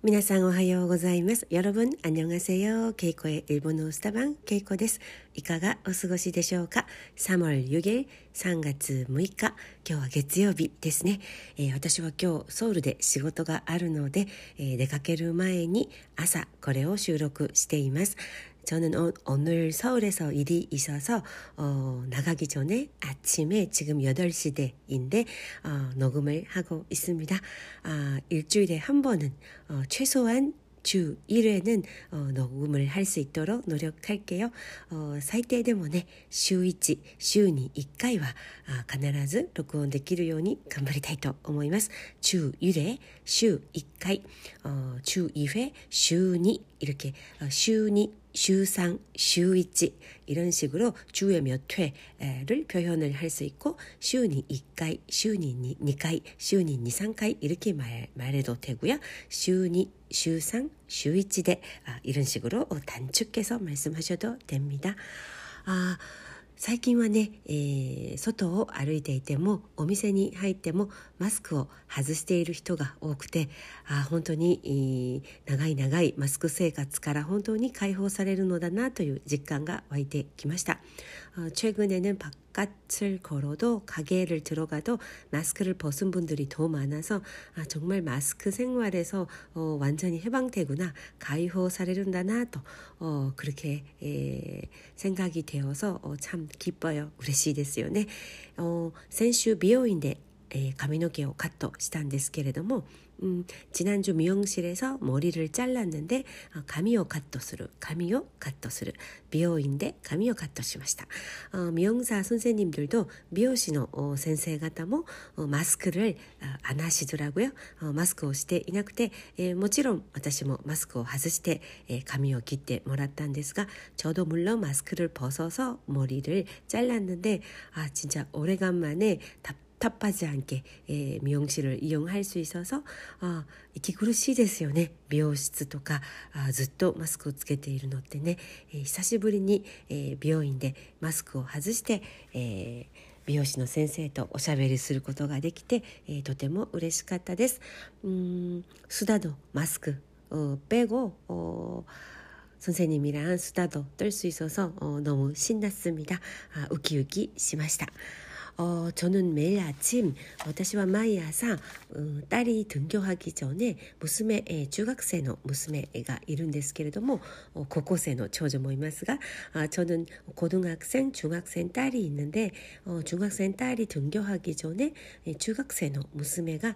皆さんおはようございます。よろぶん、あにょが。稽古へ日本のスタバン、稽古です。いかがお過ごしでしょうか ?3 月6日、今日は月曜日ですね、えー、私は今日ソウルで仕事があるので、えー、出かける前に朝これを収録しています。 저는 오, 오늘 서울에서 일이 있어서 어, 나가기 전에 아침에 지금 8시대인데 어, 녹음을 하고 있습니다. 아, 일주일에 한 번은 어, 최소한 주 1회는 어, 녹음을 할 수 있도록 노력할게요. 어, 最低でもね、週1、週に 1回は 아, 必ず録音できるように頑張りたいと思います。주 1회, 週 1回, 어, 주 2회, 週2 이렇게 어, 週2 슈상, 슈이찌 이런 식으로 주의 몇 회를 표현을 할 수 있고 슈니 1회, 슈니 2회, 슈니 2, 3회 이렇게 말, 말해도 되고요. 슈니, 슈상, 슈이찌대 아, 이런 식으로 단축해서 말씀하셔도 됩니다. 아, 最近はね、えー、外を歩いていてもお店に入ってもマスクを外している人が多くてあ本当に、えー、長い長いマスク生活から本当に解放されるのだなという実感が湧いてきました。최근에는 바깥을 걸어도 가게를 들어가도 마스크를 벗은 분들이 더 많아서 아, 정말 마스크 생활에서 어, 완전히 해방되구나 가이호 사례른다나 또 어, 그렇게 에, 생각이 되어서 어, 참 기뻐요. 우레시 됐어요. 네. 어, 先週美容院で、えー、髪の毛をカットしたんですけれども 음, 지난주 미용실에서 머리를 잘랐는데 어, 가미오 카토스를 가미오 카토스를 미용인데 가미오 카토しました 어, 미용사 선생님들도 미용시노 어, 선생方も 어, 마스크를 어, 안 하시더라고요. 어, 마스크を して いなくて 예, もちろん私も 마스크を 外して 예, 가미오 切ってもらったんですが 저도 물론 마스크를 벗어서 머리를 잘랐는데 아 진짜 오래간만에 답 답하지 않게 예, 미용실을 이용할 수 있어서 아, 이기苦しい ですよね. 미용室とか 아, ずっとマスクをつけているのってね, 예, 久しぶりに 예, 病院で 마스크を 外して 예, 美容師の先生とおしゃべりすることができて、えー、とても嬉しかったです。うん、수다도マスクを빼고 어、 선생님이랑수다도떨수있어서어너무신났습니다아우키우키しました。 어, 저는 매일 아침 私は毎朝 어, 딸이 등교하기 전에 무스메 중학생の 무스메가 いるんですけれども 어, 고고생の 長女もいますが 아, 저는 고등학생, 중학생 딸이 있는데 어, 중학생 딸이 등교하기 전에 중학생の 무스메가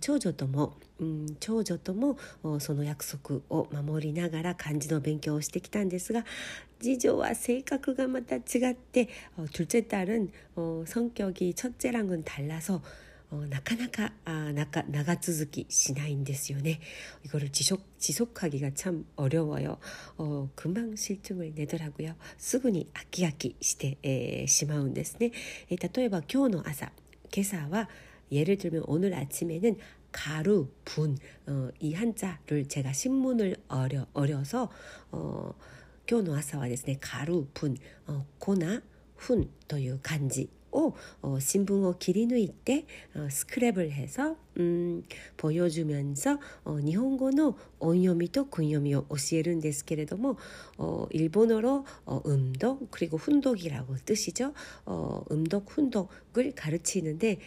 長女とも、うん、長女ともその約束を守りながら漢字の勉強をしてきたんですが次女は性格がまた違って둘째딸은성격이첫째랑은달라서なかなかあなか長続きしないんですよね。이거를지속지속하기가참어려워요어금방실증을내더라고요すぐに飽き飽きして、えー、しまうんですね。えー、例えば今日の朝今朝は 예를들면오늘아침에는가루분어이한자를제가신문을어려어려서어今日の朝はですね、가루분 어粉훈という漢字を新聞を切り抜いてスクレブル해서음보여주면서日本語の音読みと訓読みを教えるんですけれども일본어로음독그리고훈독이라고뜻이죠음독훈독을가르치는데아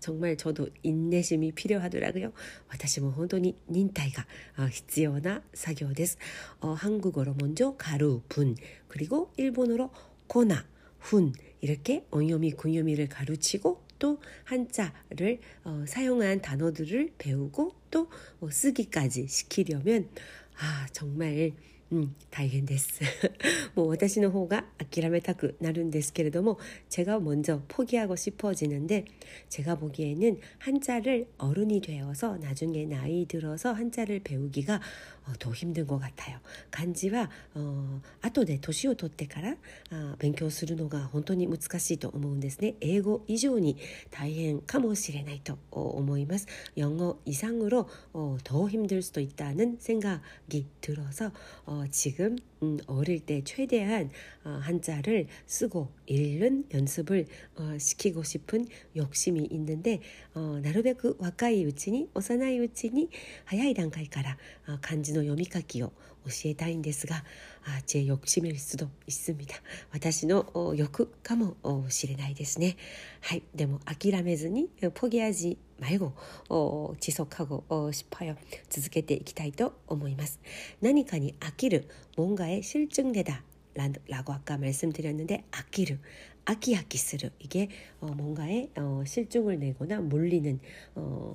정말저도인내심이필요하더라고요私も本当に忍耐が必要な作業です어한국어로먼저가루분그리고일본어로코나훈 이렇게 언요미 군요미를 가르치고 또 한자를 어, 사용한 단어들을 배우고 또 어, 쓰기까지 시키려면 아 정말 うん、大変です。もう私の方が諦めたくなるんですけれども제가먼저포기하고싶어지는데제가보기에는한자를어른이되어서나중에나이들어서한자를배우기가 더 힘든 것 같아요漢字は後で年を取ってから勉強するのが本当に難しいと思うんですね。英語以上に大変かもしれないと思います。영어이상으로더힘들수도있다는생각이들어서 어, 지금 음, 어릴 때 최대한 어, 한자를 쓰고 읽는 연습을 어, 시키고 싶은 욕심이 있는데 어, 나르베크 와카이 우치니 오사나이 우치니 하야이 단계から 어, 간 지노 요미카키요 教えたいんですが、あ제 욕심일 수도 있습니다. 私の欲かもしれないですね。はい。でも諦めずに포기하지 말고 어, 지속하고 어, 싶어요. 続けていきたいと思います。何かに飽きる 뭔가에 실증되다 라고 아까 말씀드렸는데 아끼르 아키아키스르 이게 어, 뭔가에 어, 실증을 내거나 물리는 어,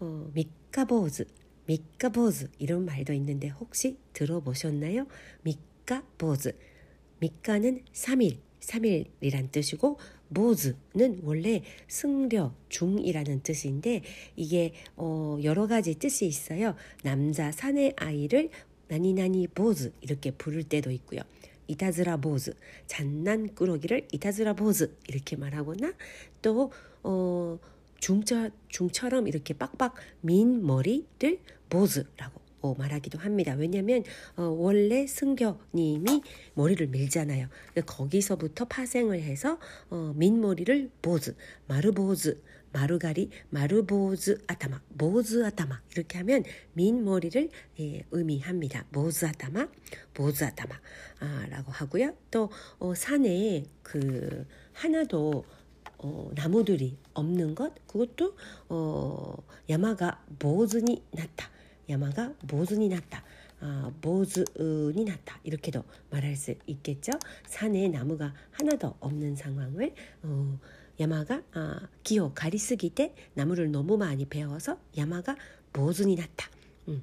어, 미카보즈, 미카보즈 이런 말도 있는데 혹시 들어보셨나요? 미카보즈. 미카는 3일, 3일이란 뜻이고 보즈는 원래 승려 중이라는 뜻인데 이게 어 여러 가지 뜻이 있어요. 남자 사내 아이를 나니나니 보즈 이렇게 부를 때도 있고요. 이타즈라 보즈, 장난꾸러기를 이타즈라 보즈 이렇게 말하거나 또 어, 중처, 중처럼 이렇게 빡빡 민 머리를 보즈라고 어, 말하기도 합니다. 왜냐하면 어, 원래 승교님이 머리를 밀잖아요. 거기서부터 파생을 해서 어, 민머리를 보즈, 마르보즈, 마루가리, 마르보즈 아타마, 보즈 아타마 이렇게 하면 민머리를 예, 의미합니다. 보즈 아타마, 보즈 아타마 아, 라고 하고요. 또 어, 산에 그 하나도 어, 나무들이 없는 것 그것도 어, 야마가 보즈니 났다 야마가 보즈니 났다 아, 보즈니 났다 이렇게도 말할 수 있겠죠? 산에 나무가 하나도 없는 상황을 어, 야마가 아, 기어 가리쓰기 때 나무를 너무 많이 베어서 야마가 보즈니 났다 음,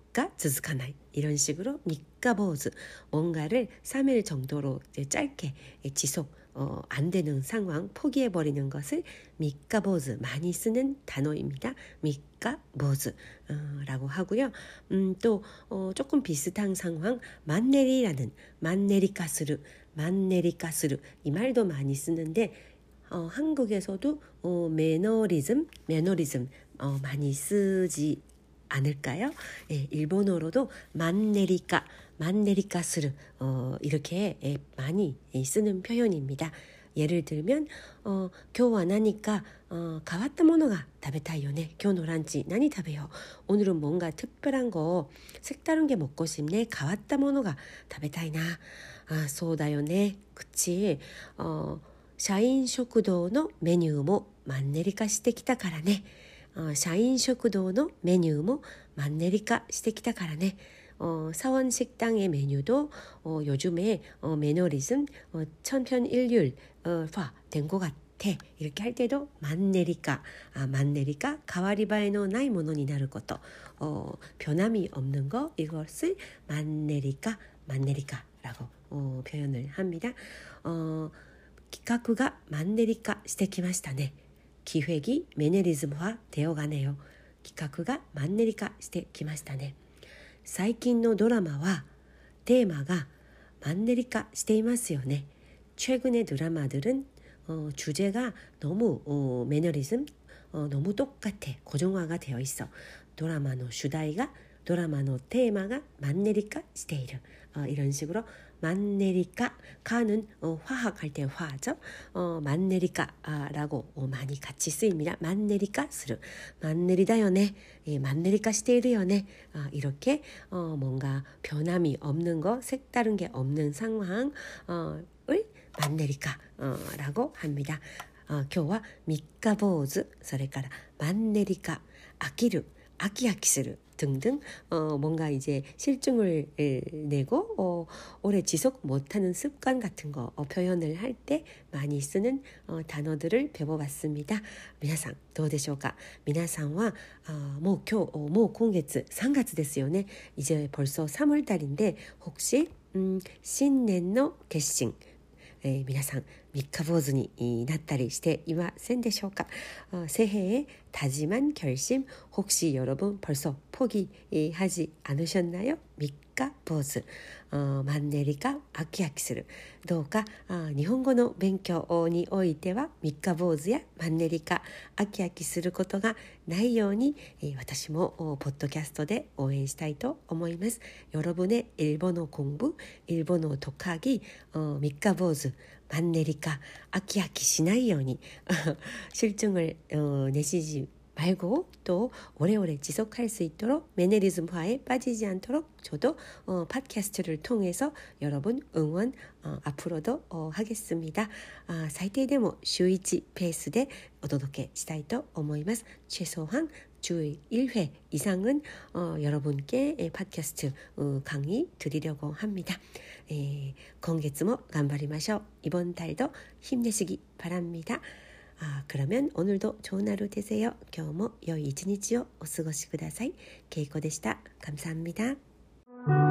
가続かない 이런 식으로 니까보즈 뭔가를 3일 정도로 짧게 지속 어, 안 되는 상황 포기해버리는 것을 미까보즈 많이 쓰는 단어입니다. 미까보즈 어, 라고 하고요. 음, 또 어, 조금 비슷한 상황 만내리라는 만내리가스르 만내리가스르 이 말도 많이 쓰는데 어, 한국에서도 어, 매너리즘 매너리즘 어, 많이 쓰지 않을까요? 예, 일본어로도 만내리까, 만내리까 스르 어, 이렇게 예, 많이 쓰는 표현입니다. 예를 들면 어, 今日は何か 어, 変わったものが食べたいよね今日のランチ何食べよう 오늘은 뭔가 특별한 거 색다른 게 먹고 싶네 変わったものが食べたいな 아, そうだよね 그치 어, 社員食堂のメニューもマンネリ化してきたからね 어, 社員食堂のメニューもマンネリ化してきたからね. 어, 사원 식당의 메뉴도 어, 요즘에 어, 매너리즘 어, 천편일률화 어, 된것 같아. 이렇게 할 때도 만내리까, 아, 만내리까 가와리바에노 나이 모노니 나를 것도 어, 변함이 없는 거 이것을 만내리까, 만내리까라고 어, 표현을 합니다. 어, 기카쿠가 만내리까 してきましたね. 기획이 매너리즘화 되어가네요. 기카쿠가 만내리카 してきましたね. 最近のドラマはテーマが 만내리까していますよね. 최근의 드라마들은 어, 주제가 너무 어, 매너리즘 어, 너무 똑같아 고정화가 되어 있어. 드라마의 주다이가 드라마의 테마가 만내리까 している. 어, 이런 식으로 만내리까 가는 어, 화학할 때 화죠. 어, 만내리까라고 어, 많이 같이 쓰입니다. 만내리까 스르 만내리다요네. 예, 만내리까 시대이르요네. 아, 이렇게 어, 뭔가 변함이 없는 거, 색다른 게 없는 상황을 어, 만내리까라고 합니다. 어, 今日は三日坊主それからマンネリ化飽きる 飽き飽きする 등등 어, 뭔가 이제 실증을 내고 어, 오래 지속 못하는 습관 같은 거 어, 표현을 할 때 많이 쓰는 어, 단어들을 배워봤습니다. 皆さんどうでしょうか皆さんは 어, 뭐, 교, 어, 뭐, 今月 3月 ですよね. 이제 벌써 3월 달인데 혹시 음, 신년の 決心 えー、皆さん三日坊主になったりしていませんでしょうか새해에다짐한결심혹시여러분벌써포기하지않으셨나요日坊主 マンネリが飽き飽きするどうか日本語の勉強においては三日坊主やマンネリ化飽き飽きすることがないように私もポッドキャストで応援したいと思います여러분의일본어공부일본어독하기三日坊主マンネリ化飽き飽きしないように실증을내시지 말고 또 오래오래 지속할 수 있도록 매너리즘화에 빠지지 않도록 저도 어, 팟캐스트를 통해서 여러분 응원 어, 앞으로도 어, 하겠습니다. 아, 사이테데모 슈이치 페이스で お届けしたいと思います. 최소한 주 1회 이상은 어, 여러분께 팟캐스트 어, 강의 드리려고 합니다. 에, 今月も頑張りましょう. 이번 달도 힘내시기 바랍니다. 그러면 오늘도 좋은 하루 되세요今日も良い一日をお過ごしください。けいこでした。감사합니 다。